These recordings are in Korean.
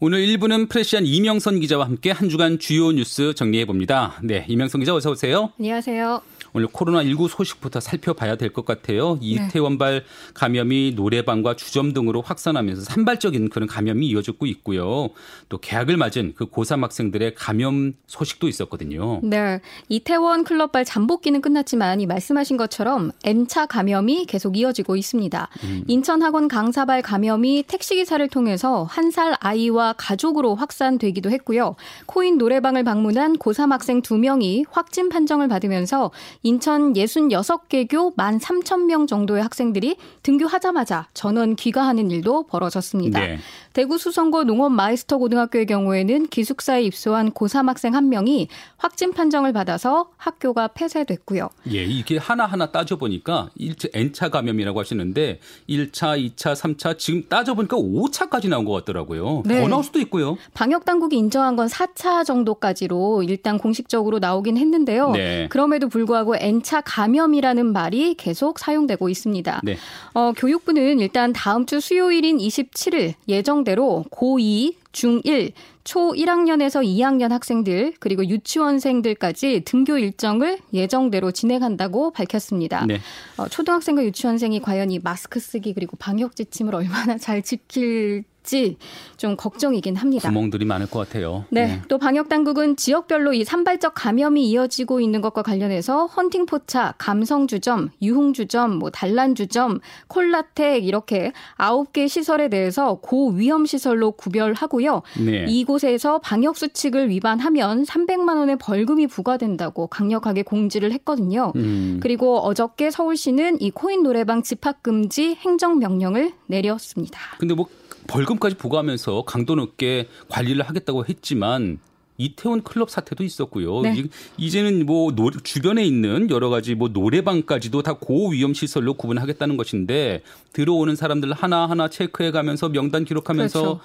오늘 1부는 프레시안 이명선 기자와 함께 한 주간 주요 뉴스 정리해 봅니다. 네, 이명선 기자 어서 오세요. 안녕하세요. 오늘 코로나19 소식부터 살펴봐야 될 것 같아요. 이태원발 감염이 노래방과 주점 등으로 확산하면서 산발적인 그런 감염이 이어지고 있고요. 또 개학을 맞은 그 고3 학생들의 감염 소식도 있었거든요. 네. 이태원 클럽발 잠복기는 끝났지만 이 말씀하신 것처럼 N차 감염이 계속 이어지고 있습니다. 음. 인천 학원 강사발 감염이 택시기사를 통해서 한 살 아이와 가족으로 확산되기도 했고요. 코인 노래방을 방문한 고3 학생 2명이 확진 판정을 받으면서 인천 66개 교 1만 3천 명 정도의 학생들이 등교하자마자 전원 귀가하는 일도 벌어졌습니다. 네. 대구 수성고 농업 마이스터 고등학교의 경우에는 기숙사에 입소한 고3 학생 한 명이 확진 판정을 받아서 학교가 폐쇄됐고요. 예, 이게 하나하나 따져보니까 1차 N차 감염이라고 하시는데 1차, 2차, 3차 지금 따져보니까 5차까지 나온 것 같더라고요. 네. 더 나올 수도 있고요. 방역 당국이 인정한 건 4차 정도까지로 일단 공식적으로 나오긴 했는데요. 네. 그럼에도 불구하고 N차 감염이라는 말이 계속 사용되고 있습니다. 네. 어, 교육부는 일단 다음 주 수요일인 27일 예정 예정대로 고2, 중1, 초 1학년에서 2학년 학생들 그리고 유치원생들까지 등교 일정을 예정대로 진행한다고 밝혔습니다. 네. 어, 초등학생과 유치원생이 과연 이 마스크 쓰기 그리고 방역 지침을 얼마나 잘 지킬 좀 걱정이긴 합니다. 구멍들이 많을 것 같아요. 네. 네. 또 방역 당국은 지역별로 이 산발적 감염이 이어지고 있는 것과 관련해서 헌팅 포차, 감성 주점, 유흥 주점, 뭐 단란 주점, 콜라텍 이렇게 9개 시설에 대해서 고위험 시설로 구별하고요. 네. 이곳에서 방역 수칙을 위반하면 300만 원의 벌금이 부과된다고 강력하게 공지를 했거든요. 음. 그리고 어저께 서울시는 이 코인 노래방 집합 금지 행정 명령을 내렸습니다. 근데 뭐 벌금까지 부과하면서 강도 높게 관리를 하겠다고 했지만 이태원 클럽 사태도 있었고요. 네. 이제는 뭐 노, 주변에 있는 여러 가지 뭐 노래방까지도 다 고위험 시설로 구분하겠다는 것인데 들어오는 사람들 하나하나 체크해 가면서 명단 기록하면서 그렇죠.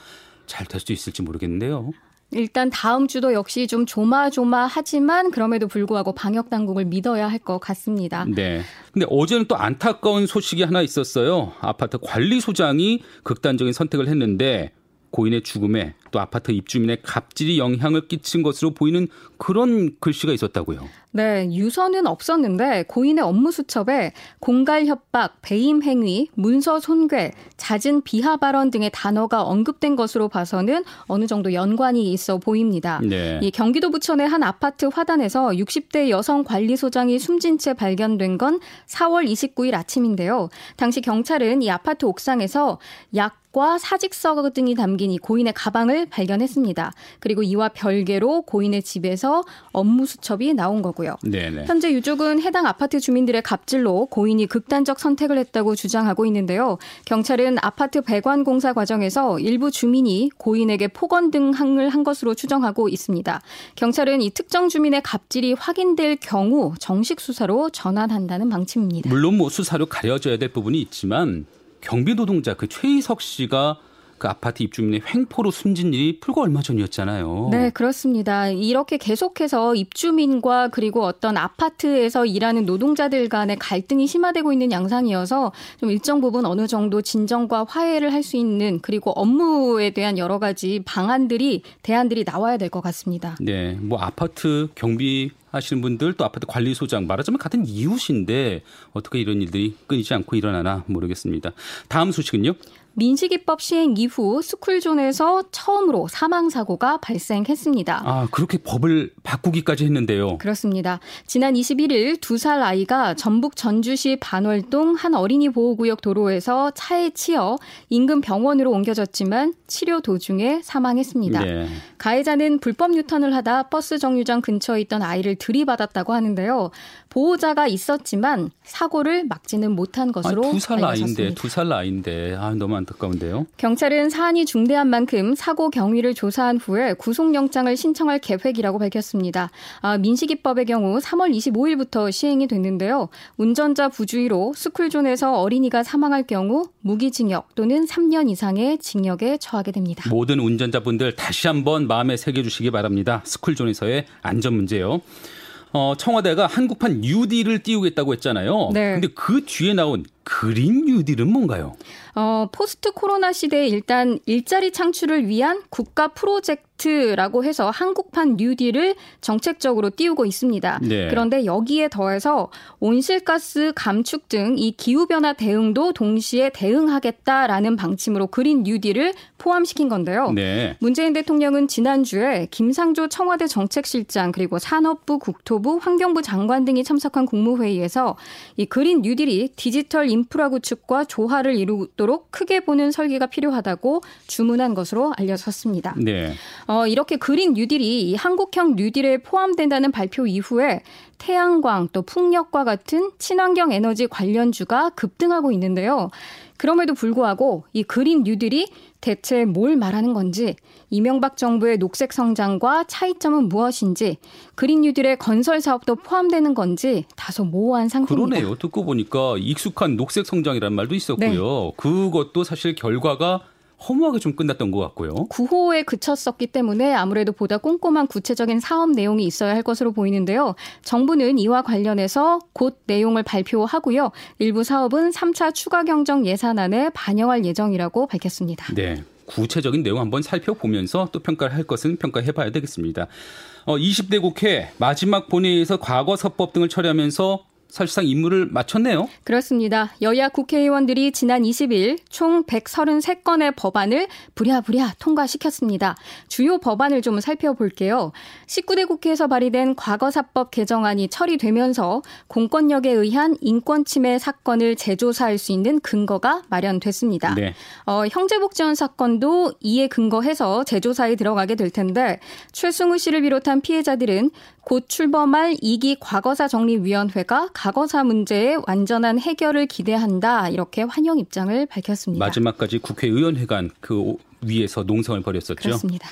잘될 수 있을지 모르겠는데요. 일단 다음 주도 역시 좀 조마조마하지만 그럼에도 불구하고 방역 당국을 믿어야 할 것 같습니다. 네. 근데 어제는 또 안타까운 소식이 하나 있었어요. 아파트 관리소장이 극단적인 선택을 했는데 고인의 죽음에 또 아파트 입주민의 갑질이 영향을 끼친 것으로 보이는 그런 글씨가 있었다고요. 네, 유서는 없었는데 고인의 업무 수첩에 공갈 협박, 배임 행위, 문서 손괴, 잦은 비하 발언 등의 단어가 언급된 것으로 봐서는 어느 정도 연관이 있어 보입니다. 네. 이 경기도 부천의 한 아파트 화단에서 60대 여성 관리소장이 숨진 채 발견된 건 4월 29일 아침인데요. 당시 경찰은 이 아파트 옥상에서 약 과 사직서 등이 담긴 이 고인의 가방을 발견했습니다. 그리고 이와 별개로 고인의 집에서 업무 수첩이 나온 거고요. 네네. 현재 유족은 해당 아파트 주민들의 갑질로 고인이 극단적 선택을 했다고 주장하고 있는데요. 경찰은 아파트 배관 공사 과정에서 일부 주민이 고인에게 폭언 등 항을 한 것으로 추정하고 있습니다. 경찰은 이 특정 주민의 갑질이 확인될 경우 정식 수사로 전환한다는 방침입니다. 물론 뭐 수사로 가려져야 될 부분이 있지만 경비 노동자 그 최희석 씨가 그 아파트 입주민의 횡포로 숨진 일이 불과 얼마 전이었잖아요. 네, 그렇습니다. 이렇게 계속해서 입주민과 그리고 어떤 아파트에서 일하는 노동자들 간의 갈등이 심화되고 있는 양상이어서 좀 일정 부분 어느 정도 진정과 화해를 할 수 있는 그리고 업무에 대한 여러 가지 방안들이 대안들이 나와야 될 것 같습니다. 네, 뭐 아파트 경비 하시는 분들 또 아파트 관리소장 말하자면 같은 이웃인데 어떻게 이런 일들이 끊이지 않고 일어나나 모르겠습니다. 다음 소식은요? 민식이법 시행 이후 스쿨존에서 처음으로 사망 사고가 발생했습니다. 아, 그렇게 법을 바꾸기까지 했는데요. 그렇습니다. 지난 21일 두 살 아이가 전북 전주시 반월동 한 어린이 보호구역 도로에서 차에 치여 인근 병원으로 옮겨졌지만 치료 도중에 사망했습니다. 네. 가해자는 불법 유턴을 하다 버스 정류장 근처에 있던 아이를 들이받았다고 하는데요. 보호자가 있었지만 사고를 막지는 못한 것으로 아, 두살 아이인데 두 살 아이인데 아 너무 안타까운데요. 경찰은 사안이 중대한 만큼 사고 경위를 조사한 후에 구속영장을 신청할 계획이라고 밝혔습니다. 아, 민식이법의 경우 3월 25일부터 시행이 됐는데요. 운전자 부주의로 스쿨존에서 어린이가 사망할 경우 무기징역 또는 3년 이상의 징역에 처하게 됩니다. 모든 운전자분들 다시 한번 마음에 새겨주시기 바랍니다. 스쿨존에서의 안전 문제요. 어, 청와대가 한국판 뉴딜을 띄우겠다고 했잖아요. 네. 근데 그 뒤에 나온 그린 뉴딜은 뭔가요? 어, 포스트 코로나 시대에 일단 일자리 창출을 위한 국가 프로젝트라고 해서 한국판 뉴딜을 정책적으로 띄우고 있습니다. 네. 그런데 여기에 더해서 온실가스 감축 등 이 기후변화 대응도 동시에 대응하겠다라는 방침으로 그린 뉴딜을 포함시킨 건데요. 네. 문재인 대통령은 지난주에 김상조 청와대 정책실장 그리고 산업부, 국토부, 환경부 장관 등이 참석한 국무회의에서 이 그린 뉴딜이 디지털 인프라 구축과 조화를 이루도록 크게 보는 설계가 필요하다고 주문한 것으로 알려졌습니다. 네. 어, 이렇게 그린 뉴딜이 한국형 뉴딜에 포함된다는 발표 이후에 태양광 또 풍력과 같은 친환경 에너지 관련주가 급등하고 있는데요. 그럼에도 불구하고 이 그린 뉴딜이 대체 뭘 말하는 건지, 이명박 정부의 녹색 성장과 차이점은 무엇인지, 그린 뉴딜의 건설 사업도 포함되는 건지 다소 모호한 상태입니다. 그러네요. 듣고 보니까 익숙한 녹색 성장이라는 말도 있었고요. 네. 그것도 사실 결과가 허무하게 좀 끝났던 것 같고요. 9호에 그쳤었기 때문에 아무래도 보다 꼼꼼한 구체적인 사업 내용이 있어야 할 것으로 보이는데요. 정부는 이와 관련해서 곧 내용을 발표하고요. 일부 사업은 3차 추가 경정 예산안에 반영할 예정이라고 밝혔습니다. 네. 구체적인 내용 한번 살펴보면서 또 평가를 할 것은 평가해 봐야 되겠습니다. 어, 20대 국회 마지막 본회의에서 과거사법 등을 처리하면서 사실상 임무를 마쳤네요. 그렇습니다. 여야 국회의원들이 지난 20일 총 133건의 법안을 부랴부랴 통과시켰습니다. 주요 법안을 좀 살펴볼게요. 19대 국회에서 발의된 과거사법 개정안이 처리되면서 공권력에 의한 인권 침해 사건을 재조사할 수 있는 근거가 마련됐습니다. 네. 어, 형제복지원 사건도 이에 근거해서 재조사에 들어가게 될 텐데 최승우 씨를 비롯한 피해자들은 곧 출범할 2기 과거사 정리위원회가 과거사 문제의 완전한 해결을 기대한다 이렇게 환영 입장을 밝혔습니다. 마지막까지 국회의원회관 그 위에서 농성을 벌였었죠. 그렇습니다.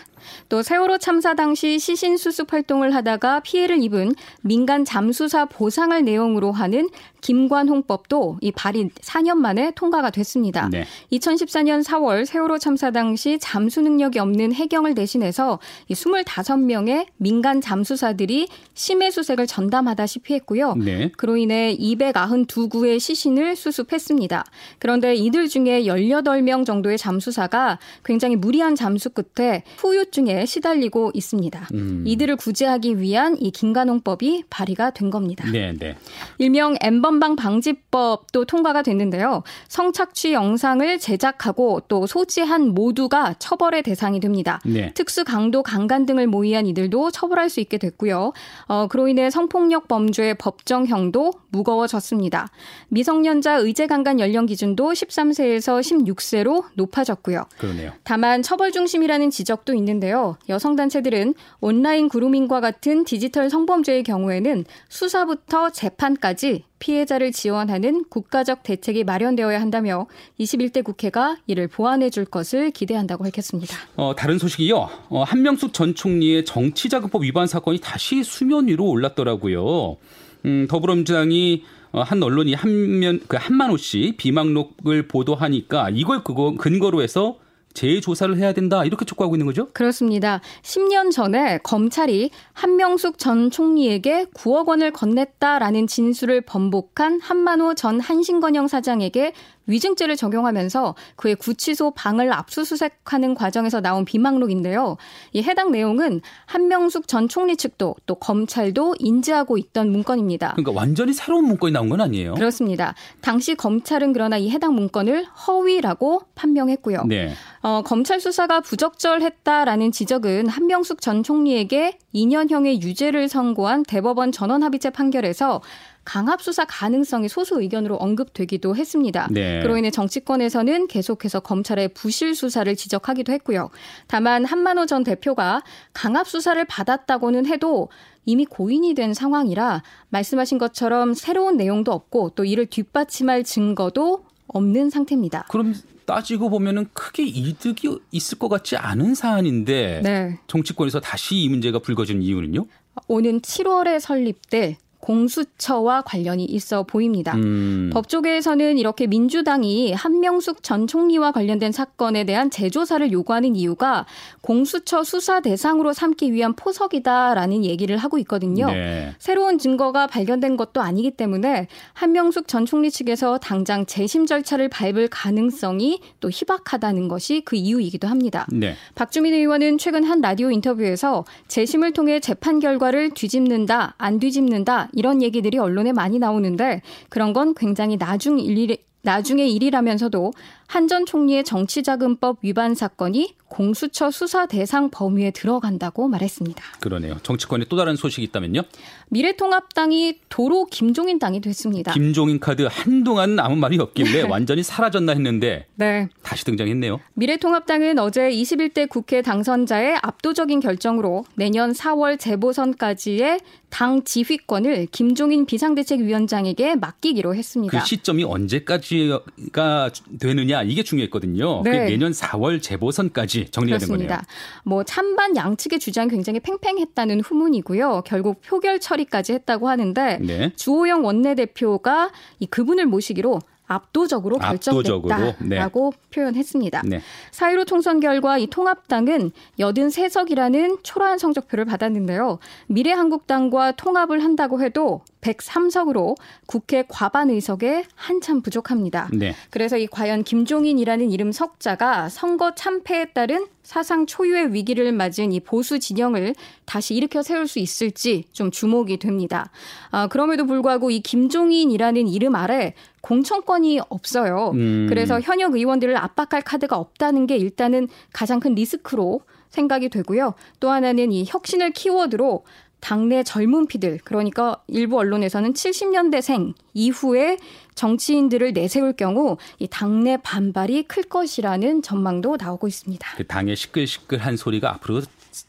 또 세월호 참사 당시 시신 수습 활동을 하다가 피해를 입은 민간 잠수사 보상을 내용으로 하는 김관홍법도 이 발의 4년 만에 통과가 됐습니다. 네. 2014년 4월 세월호 참사 당시 잠수 능력이 없는 해경을 대신해서 이 25명의 민간 잠수사들이 심해 수색을 전담하다시피 했고요. 네. 그로 인해 292구의 시신을 수습했습니다. 그런데 이들 중에 18명 정도의 잠수사가 굉장히 무리한 잠수 끝에 후유 증에 시달리고 있습니다. 음. 이들을 구제하기 위한 이 김관홍법이 발의가 된 겁니다. 네, 네. 일명 불건방 방지법도 통과가 됐는데요. 성착취 영상을 제작하고 또 소지한 모두가 처벌의 대상이 됩니다. 네. 특수 강도 강간 등을 모의한 이들도 처벌할 수 있게 됐고요. 어, 그로 인해 성폭력 범죄의 법정형도 무거워졌습니다. 미성년자 의제 강간 연령 기준도 13세에서 16세로 높아졌고요. 그러네요. 다만 처벌 중심이라는 지적도 있는데 요. 여성 단체들은 온라인 그루밍과 같은 디지털 성범죄의 경우에는 수사부터 재판까지 피해자를 지원하는 국가적 대책이 마련되어야 한다며 21대 국회가 이를 보완해 줄 것을 기대한다고 밝혔습니다. 어, 다른 소식이요. 어, 한명숙 전 총리의 정치자금법 위반 사건이 다시 수면 위로 올랐더라고요. 음, 더불어민주당이 어, 한 언론이 한면 그 한만호 씨 비망록을 보도하니까 이걸 그거 근거로 해서 재조사를 해야 된다 이렇게 촉구하고 있는 거죠? 그렇습니다. 10년 전에 검찰이 한명숙 전 총리에게 9억 원을 건넸다라는 진술을 번복한 한만호 전 한신건영 사장에게 위증죄를 적용하면서 그의 구치소 방을 압수수색하는 과정에서 나온 비망록인데요. 이 해당 내용은 한명숙 전 총리 측도 또 검찰도 인지하고 있던 문건입니다. 그러니까 완전히 새로운 문건이 나온 건 아니에요? 그렇습니다. 당시 검찰은 그러나 이 해당 문건을 허위라고 판명했고요. 네. 어, 검찰 수사가 부적절했다라는 지적은 한명숙 전 총리에게 2년형의 유죄를 선고한 대법원 전원합의체 판결에서 강압 수사 가능성이 소수 의견으로 언급되기도 했습니다. 네. 그로 인해 정치권에서는 계속해서 검찰의 부실 수사를 지적하기도 했고요. 다만 한만호 전 대표가 강압 수사를 받았다고는 해도 이미 고인이 된 상황이라 말씀하신 것처럼 새로운 내용도 없고 또 이를 뒷받침할 증거도 없는 상태입니다. 그럼 따지고 보면은 크게 이득이 있을 것 같지 않은 사안인데 네. 정치권에서 다시 이 문제가 불거진 이유는요? 오는 7월에 설립될 공수처와 관련이 있어 보입니다. 음. 법조계에서는 이렇게 민주당이 한명숙 전 총리와 관련된 사건에 대한 재조사를 요구하는 이유가 공수처 수사 대상으로 삼기 위한 포석이다라는 얘기를 하고 있거든요. 네. 새로운 증거가 발견된 것도 아니기 때문에 한명숙 전 총리 측에서 당장 재심 절차를 밟을 가능성이 또 희박하다는 것이 그 이유이기도 합니다. 네. 박주민 의원은 최근 한 라디오 인터뷰에서 재심을 통해 재판 결과를 뒤집는다, 안 뒤집는다 이런 얘기들이 언론에 많이 나오는데 그런 건 굉장히 나중 일이 나중의 일이라면서도 한전 총리의 정치자금법 위반 사건이 공수처 수사 대상 범위에 들어간다고 말했습니다. 그러네요. 정치권에 또 다른 소식이 있다면요? 미래통합당이 도로 김종인 당이 됐습니다. 김종인 카드 한동안 아무 말이 없길래 네. 완전히 사라졌나 했는데 네. 다시 등장했네요. 미래통합당은 어제 21대 국회 당선자의 압도적인 결정으로 내년 4월 재보선까지의 당 지휘권을 김종인 비상대책위원장에게 맡기기로 했습니다. 그 시점이 언제까지가 되느냐 이게 중요했거든요. 네. 내년 4월 재보선까지 정리가 그렇습니다. 된 거네요. 뭐 찬반 양측의 주장 굉장히 팽팽했다는 후문이고요. 결국 표결 처리까지 했다고 하는데 네. 주호영 원내대표가 이 그분을 모시기로 압도적으로 결정됐다라고 네. 표현했습니다. 네. 4.15 총선 결과 이 통합당은 83석이라는 초라한 성적표를 받았는데요. 미래한국당과 통합을 한다고 해도 103석으로 국회 과반 의석에 한참 부족합니다. 네. 그래서 이 과연 김종인이라는 이름 석자가 선거 참패에 따른 사상 초유의 위기를 맞은 이 보수 진영을 다시 일으켜 세울 수 있을지 좀 주목이 됩니다. 아, 그럼에도 불구하고 이 김종인이라는 이름 아래 공천권이 없어요. 음. 그래서 현역 의원들을 압박할 카드가 없다는 게 일단은 가장 큰 리스크로 생각이 되고요. 또 하나는 이 혁신을 키워드로 당내 젊은 피들, 그러니까 일부 언론에서는 70년대생 이후에 정치인들을 내세울 경우 이 당내 반발이 클 것이라는 전망도 나오고 있습니다. 그 당의 시끌시끌한 소리가 앞으로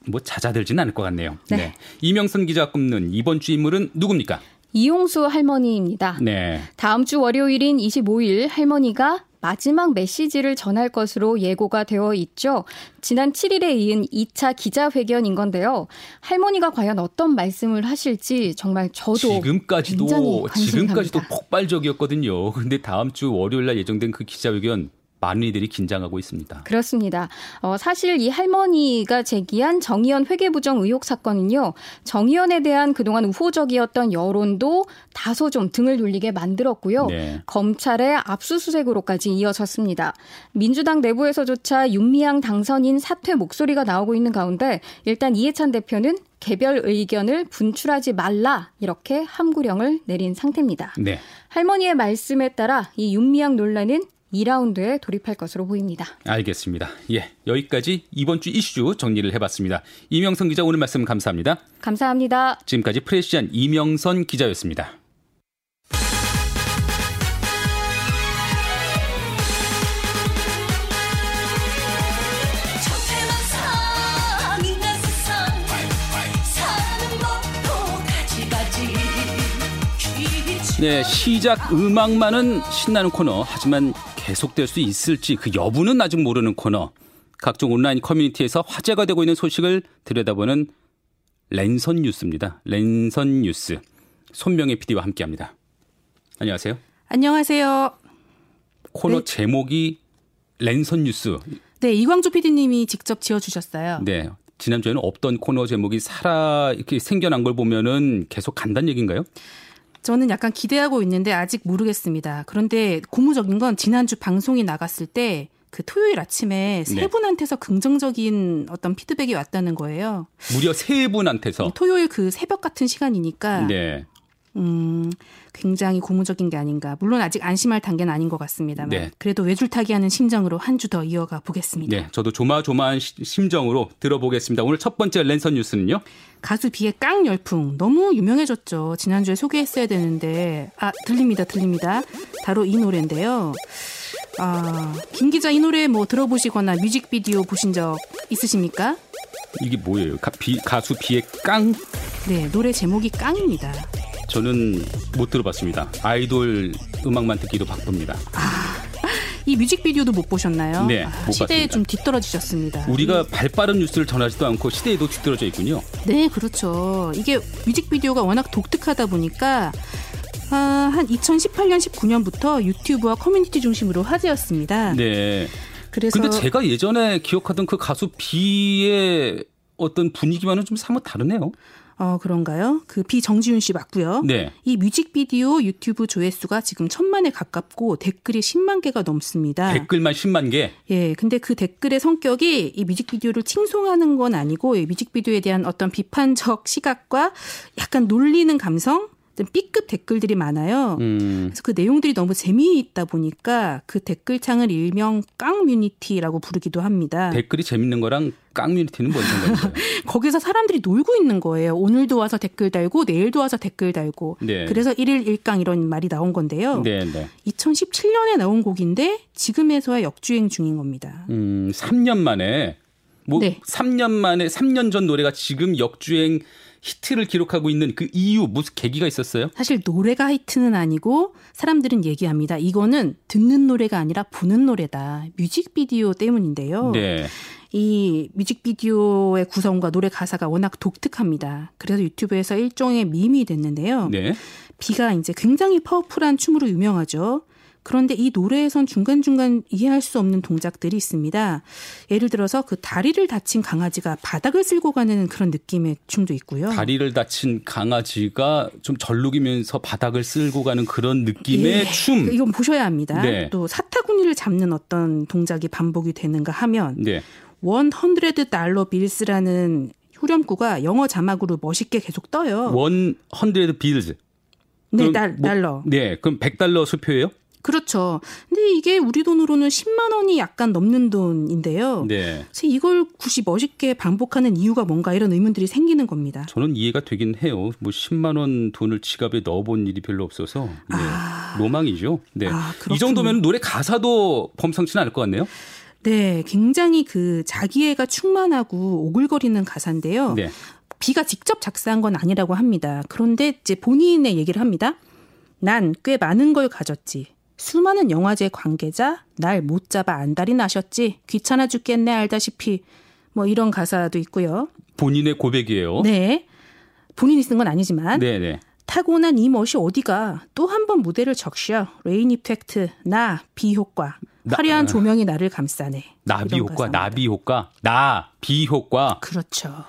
뭐 잦아들지는 않을 것 같네요. 네. 네. 이명선 기자 꼽는 이번 주 인물은 누굽니까? 이용수 할머니입니다. 네. 다음 주 월요일인 25일 할머니가 마지막 메시지를 전할 것으로 예고가 되어 있죠. 지난 7일에 이은 2차 기자회견인 건데요. 할머니가 과연 어떤 말씀을 하실지 정말 저도 지금까지도 지금까지도 폭발적이었거든요. 근데 다음 주 월요일 날 예정된 그 기자회견 많은 이들이 긴장하고 있습니다. 그렇습니다. 어, 사실 이 할머니가 제기한 정의연 회계부정 의혹 사건은요. 정의연에 대한 그동안 우호적이었던 여론도 다소 좀 등을 돌리게 만들었고요. 네. 검찰의 압수수색으로까지 이어졌습니다. 민주당 내부에서조차 윤미향 당선인 사퇴 목소리가 나오고 있는 가운데 일단 이해찬 대표는 개별 의견을 분출하지 말라 이렇게 함구령을 내린 상태입니다. 네. 할머니의 말씀에 따라 이 윤미향 논란은 2라운드에 돌입할 것으로 보입니다. 알겠습니다. 예, 여기까지 이번 주 이슈 정리를 해봤습니다. 이명선 기자 오늘 말씀 감사합니다. 감사합니다. 지금까지 프레시안 이명선 기자였습니다. 네, 시작 음악만은 신나는 코너. 하지만 계속될 수 있을지 그 여부는 아직 모르는 코너. 각종 온라인 커뮤니티에서 화제가 되고 있는 소식을 들여다보는 랜선 뉴스입니다. 랜선 뉴스. 손명의 PD와 함께 합니다. 안녕하세요. 안녕하세요. 코너 네. 제목이 랜선 뉴스. 네, 이광주 PD님이 직접 지어주셨어요. 네. 지난주에는 없던 코너 제목이 살아 이렇게 생겨난 걸 보면은 계속 간다는 얘기인가요? 저는 약간 기대하고 있는데 아직 모르겠습니다. 그런데 고무적인 건 지난주 방송이 나갔을 때 그 토요일 아침에 세 네. 분한테서 긍정적인 어떤 피드백이 왔다는 거예요. 무려 세 분한테서 토요일 그 새벽 같은 시간이니까 네. 음, 굉장히 고무적인 게 아닌가. 물론 아직 안심할 단계는 아닌 것 같습니다만. 네. 그래도 외줄타기 하는 심정으로 한 주 더 이어가 보겠습니다. 네. 저도 조마조마한 심정으로 들어보겠습니다. 오늘 첫 번째 랜선 뉴스는요? 가수 비의 깡 열풍. 너무 유명해졌죠. 지난주에 소개했어야 되는데. 아, 들립니다. 들립니다. 바로 이 노래인데요. 아, 김 기자 이 노래 뭐 들어보시거나 뮤직비디오 보신 적 있으십니까? 이게 뭐예요? 가, 비, 가수 비의 깡? 네, 노래 제목이 깡입니다. 저는 못 들어봤습니다. 아이돌 음악만 듣기도 바쁩니다. 아, 이 뮤직비디오도 못 보셨나요? 네, 아, 못 시대에 봤습니다. 좀 뒤떨어지셨습니다. 우리가 발빠른 뉴스를 전하지도 않고 시대에도 뒤떨어져 있군요. 네, 그렇죠. 이게 뮤직비디오가 워낙 독특하다 보니까 아, 한 2018년, 19년부터 유튜브와 커뮤니티 중심으로 화제였습니다. 네. 그래서 근데 제가 예전에 기억하던 그 가수 비의 어떤 분위기와는 좀 사뭇 다르네요. 어, 그런가요? 그 비정지훈 씨 맞고요. 네. 이 뮤직비디오 유튜브 조회수가 지금 천만에 가깝고 댓글이 10만 개가 넘습니다. 댓글만 10만 개. 예, 근데 그 댓글의 성격이 이 뮤직비디오를 칭송하는 건 아니고 이 뮤직비디오에 대한 어떤 비판적 시각과 약간 놀리는 감성, 좀 B급 댓글들이 많아요. 음. 그래서 그 내용들이 너무 재미있다 보니까 그 댓글창을 일명 깡뮤니티라고 부르기도 합니다. 댓글이 재밌는 거랑 깡뮤니티는 뭔 상관인가요? 거기서 사람들이 놀고 있는 거예요. 오늘도 와서 댓글 달고 내일도 와서 댓글 달고. 네. 그래서 일일 일강 이런 말이 나온 건데요. 네, 네. 2017년에 나온 곡인데 지금에서야 역주행 중인 겁니다. 음, 3년 만에 뭐 네. 3년 만에 3년 전 노래가 지금 역주행 히트를 기록하고 있는 그 이유 무슨 계기가 있었어요? 사실 노래가 히트는 아니고 사람들은 얘기합니다. 이거는 듣는 노래가 아니라 보는 노래다. 뮤직비디오 때문인데요. 네. 이 뮤직비디오의 구성과 노래 가사가 워낙 독특합니다. 그래서 유튜브에서 일종의 밈이 됐는데요. 네. 비가 이제 굉장히 파워풀한 춤으로 유명하죠. 그런데 이 노래에선 중간중간 이해할 수 없는 동작들이 있습니다. 예를 들어서 그 다리를 다친 강아지가 바닥을 쓸고 가는 그런 느낌의 춤도 있고요. 다리를 다친 강아지가 좀 절룩이면서 바닥을 쓸고 가는 그런 느낌의 예, 춤. 이건 보셔야 합니다. 네. 또 사타구니를 잡는 어떤 동작이 반복이 되는가 하면 네. 100 달러 빌스라는 후렴구가 영어 자막으로 멋있게 계속 떠요. 원 헌드레드 빌즈. 네, 달, 뭐- 달러. 네. 그럼 100달러 수표예요? 그렇죠. 근데 이게 우리 돈으로는 10만 원이 약간 넘는 돈인데요. 네. 그래서 이걸 굳이 멋있게 반복하는 이유가 뭔가 이런 의문들이 생기는 겁니다. 저는 이해가 되긴 해요. 뭐 10만 원 돈을 지갑에 넣어본 일이 별로 없어서 네. 로망이죠. 네. 아. 이 정도면 노래 가사도 범상치는 않을 것 같네요. 네, 굉장히 그 자기애가 충만하고 오글거리는 가사인데요. 네. 비가 직접 작사한 건 아니라고 합니다. 그런데 이제 본인의 얘기를 합니다. 난 꽤 많은 걸 가졌지. 수많은 영화제 관계자 날 못 잡아 안달이 나셨지. 귀찮아 죽겠네 알다시피. 뭐 이런 가사도 있고요. 본인의 고백이에요. 네. 본인이 쓴 건 아니지만 네, 네. 타고난 이 멋이 어디가 또 한 번 무대를 적셔 Rain Effect 나비효과 나- 화려한 조명이 나를 감싸네 나비 효과. 나비 효과, 나비 효과. 그렇죠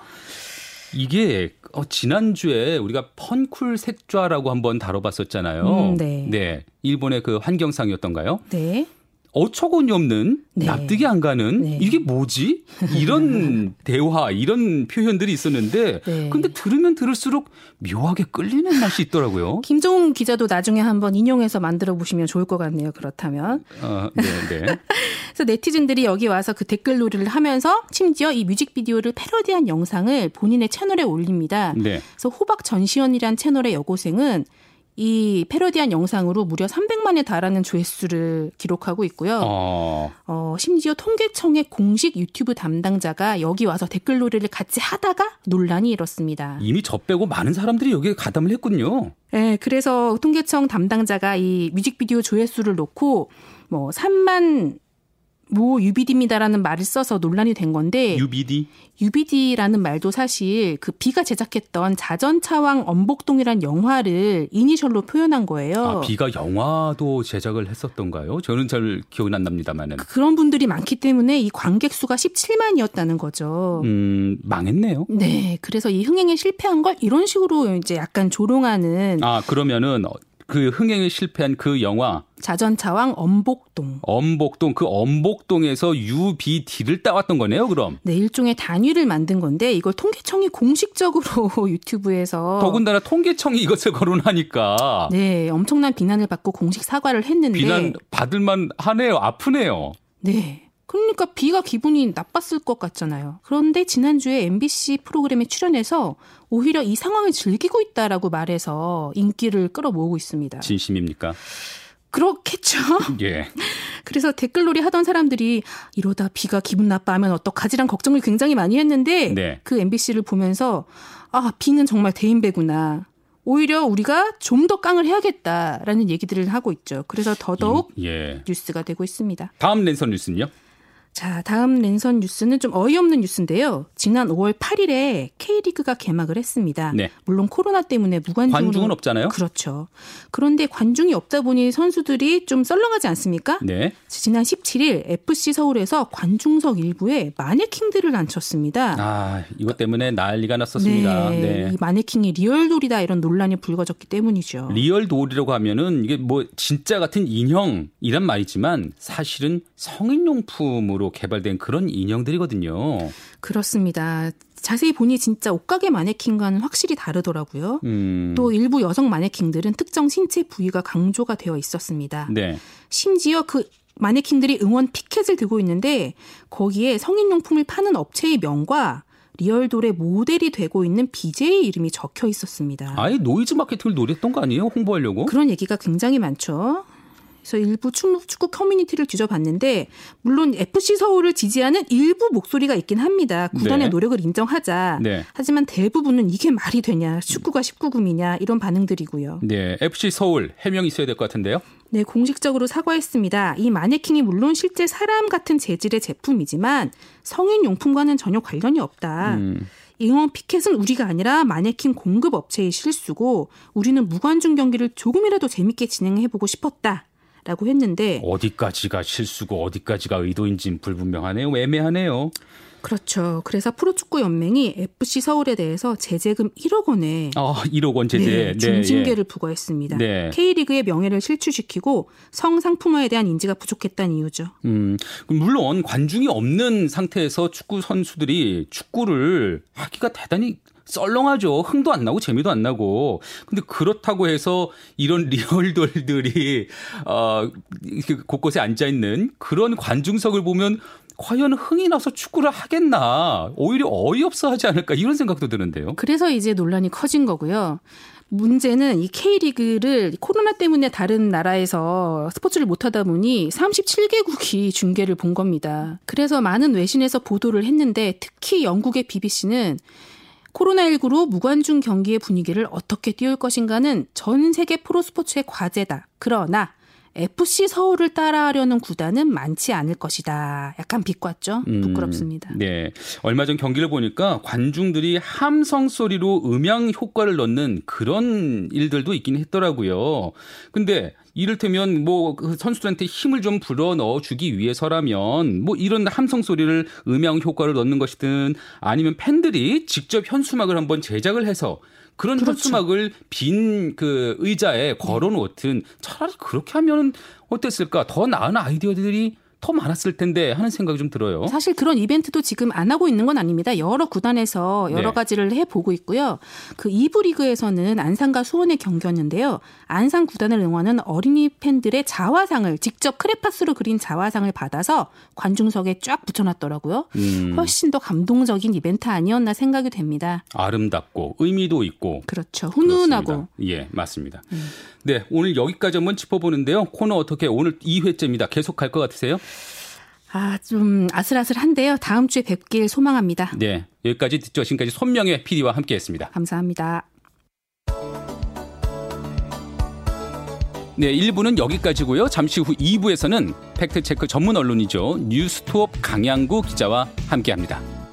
이게 어, 지난주에 우리가 펀쿨 색좌라고 한번 다뤄봤었잖아요. 음, 네. 일본의 그 환경상이었던가요? 네 어처구니 없는 네. 납득이 안 가는 네. 이게 뭐지? 이런 대화, 이런 표현들이 있었는데 네. 근데 들으면 들을수록 묘하게 끌리는 맛이 있더라고요. 김정훈 기자도 나중에 한번 인용해서 만들어 보시면 좋을 것 같네요 그렇다면 어, 네, 네. 그래서 네티즌들이 여기 와서 그 댓글 놀이를 하면서 심지어 이 뮤직비디오를 패러디한 영상을 본인의 채널에 올립니다 네. 그래서 호박 전시현이란 채널의 여고생은 이 패러디한 영상으로 무려 300만에 달하는 조회수를 기록하고 있고요. 어, 어, 심지어 통계청의 공식 유튜브 담당자가 여기 와서 댓글 놀이를 같이 하다가 논란이 일었습니다. 이미 저 빼고 많은 사람들이 여기에 가담을 했군요. 네, 그래서 통계청 담당자가 이 뮤직비디오 조회수를 놓고 뭐 3만 모 유비디입니다라는 말을 써서 논란이 된 건데 UBD. UBD라는 말도 사실 그 비가 제작했던 자전차왕 엄복동이란 영화를 이니셜로 표현한 거예요. 아, 비가 영화도 제작을 했었던가요? 저는 잘 기억이 안 납니다만은. 그런 분들이 많기 때문에 이 관객 수가 17만이었다는 거죠. 음, 망했네요. 네, 그래서 이 흥행에 실패한 걸 이런 식으로 이제 약간 조롱하는 아, 그러면은 그 흥행에 실패한 그 영화 자전차왕 엄복동. 엄복동 그 엄복동에서 UBD를 따왔던 거네요, 그럼. 네, 일종의 단위를 만든 건데 이걸 통계청이 공식적으로 유튜브에서 더군다나 통계청이 이것을 거론하니까 네, 엄청난 비난을 받고 공식 사과를 했는데 비난 받을 만 하네요. 아프네요. 네. 그러니까 비가 기분이 나빴을 것 같잖아요. 그런데 지난주에 MBC 프로그램에 출연해서 오히려 이 상황을 즐기고 있다라고 말해서 인기를 끌어모으고 있습니다. 진심입니까? 그렇겠죠. 예. 그래서 댓글놀이 하던 사람들이 이러다 비가 기분 나빠하면 어떡하지란 걱정을 굉장히 많이 했는데 네. 그 MBC를 보면서 아 비는 정말 대인배구나. 오히려 우리가 좀 더 깡을 해야겠다라는 얘기들을 하고 있죠. 그래서 더더욱 예. 뉴스가 되고 있습니다. 다음 랜선 뉴스는요? 자, 다음 랜선 뉴스는 좀 어이없는 뉴스인데요. 지난 5월 8일에 K리그가 개막을 했습니다. 네. 물론 코로나 때문에 무관중으로 관중은 없잖아요. 그렇죠. 그런데 관중이 없다 보니 선수들이 좀 썰렁하지 않습니까? 네. 지난 17일 FC 서울에서 관중석 일부에 마네킹들을 앉혔습니다. 아, 이것 때문에 난리가 났었습니다. 네. 네. 이 마네킹이 리얼 돌이다 이런 논란이 불거졌기 때문이죠. 리얼 돌이라고 하면은 이게 뭐 진짜 같은 인형이란 말이지만 사실은 성인 용품으로 기술로 개발된 그런 인형들이거든요. 그렇습니다. 자세히 보니 진짜 옷가게 마네킹과는 확실히 다르더라고요. 음. 또 일부 여성 마네킹들은 특정 신체 부위가 강조가 되어 있었습니다. 네. 심지어 그 마네킹들이 응원 피켓을 들고 있는데 거기에 성인용품을 파는 업체의 명과 리얼돌의 모델이 되고 있는 BJ 이름이 적혀 있었습니다. 아예 노이즈 마케팅을 노렸던 거 아니에요? 홍보하려고? 그런 얘기가 굉장히 많죠. 그래서 일부 축구, 축구 커뮤니티를 뒤져봤는데 물론 FC 서울을 지지하는 일부 목소리가 있긴 합니다. 구단의 네. 노력을 인정하자. 네. 하지만 대부분은 이게 말이 되냐, 축구가 19금이냐 이런 반응들이고요. 네, FC 서울 해명 있어야 될 것 같은데요. 네, 공식적으로 사과했습니다. 이 마네킹이 물론 실제 사람 같은 재질의 제품이지만 성인 용품과는 전혀 관련이 없다. 음. 응원 피켓은 우리가 아니라 마네킹 공급 업체의 실수고 우리는 무관중 경기를 조금이라도 재밌게 진행해 보고 싶었다. 라고 했는데 어디까지가 실수고 어디까지가 의도인지는 불분명하네요. 애매하네요. 그렇죠. 그래서 프로축구 연맹이 FC 서울에 대해서 제재금 1억 원에 아, 1억 원 제재 네, 중징계를 네, 예. 부과했습니다. 네. K리그의 명예를 실추시키고 성상품화에 대한 인지가 부족했다는 이유죠. 음, 물론 관중이 없는 상태에서 축구 선수들이 축구를 하기가 대단히 썰렁하죠. 흥도 안 나고 재미도 안 나고. 근데 그렇다고 해서 이런 리얼돌들이 어 곳곳에 앉아 있는 그런 관중석을 보면 과연 흥이 나서 축구를 하겠나 오히려 어이없어 하지 않을까 이런 생각도 드는데요. 그래서 이제 논란이 커진 거고요. 문제는 이 K리그를 코로나 때문에 다른 나라에서 스포츠를 못하다 보니 37개국이 중계를 본 겁니다. 그래서 많은 외신에서 보도를 했는데 특히 영국의 BBC는 코로나19로 무관중 경기의 분위기를 어떻게 띄울 것인가는 전 세계 프로스포츠의 과제다. 그러나 FC 서울을 따라하려는 구단은 많지 않을 것이다. 약간 비꼬았죠. 음, 부끄럽습니다. 음, 네. 얼마 전 경기를 보니까 관중들이 함성 소리로 음향 효과를 넣는 그런 일들도 있긴 했더라고요. 근데 이를테면 뭐그 선수들한테 힘을 좀 불어 넣어 주기 위해서라면 뭐 이런 함성 소리를 음향 효과를 넣는 것이든 아니면 팬들이 직접 현수막을 한번 제작을 해서 그런 그렇죠. 현수막을 빈 그 의자에 걸어 놓든 차라리 그렇게 하면 어땠을까? 더 나은 아이디어들이 더 많았을 텐데 하는 생각이 좀 들어요. 사실 그런 이벤트도 지금 안 하고 있는 건 아닙니다. 여러 구단에서 여러 네. 가지를 해 보고 있고요. 그 2부 리그에서는 안산과 수원의 경기였는데요. 안산 구단을 응원하는 어린이 팬들의 자화상을 직접 크레파스로 그린 자화상을 받아서 관중석에 쫙 붙여놨더라고요. 음. 훨씬 더 감동적인 이벤트 아니었나 생각이 됩니다. 아름답고 의미도 있고 그렇죠. 훈훈하고 그렇습니다. 예 맞습니다. 음. 네, 오늘 여기까지 한번 짚어보는데요. 코너 어떻게 오늘 2회째입니다. 계속 갈것 같으세요? 아, 좀 아슬아슬한데요. 다음 주에 뵙길 소망합니다. 네, 여기까지 듣죠. 지금까지 손명의 PD와 함께 했습니다. 감사합니다. 네, 1부는 여기까지고요. 잠시 후 2부에서는 팩트체크 전문 언론이죠. 뉴스톱 강양구 기자와 함께합니다.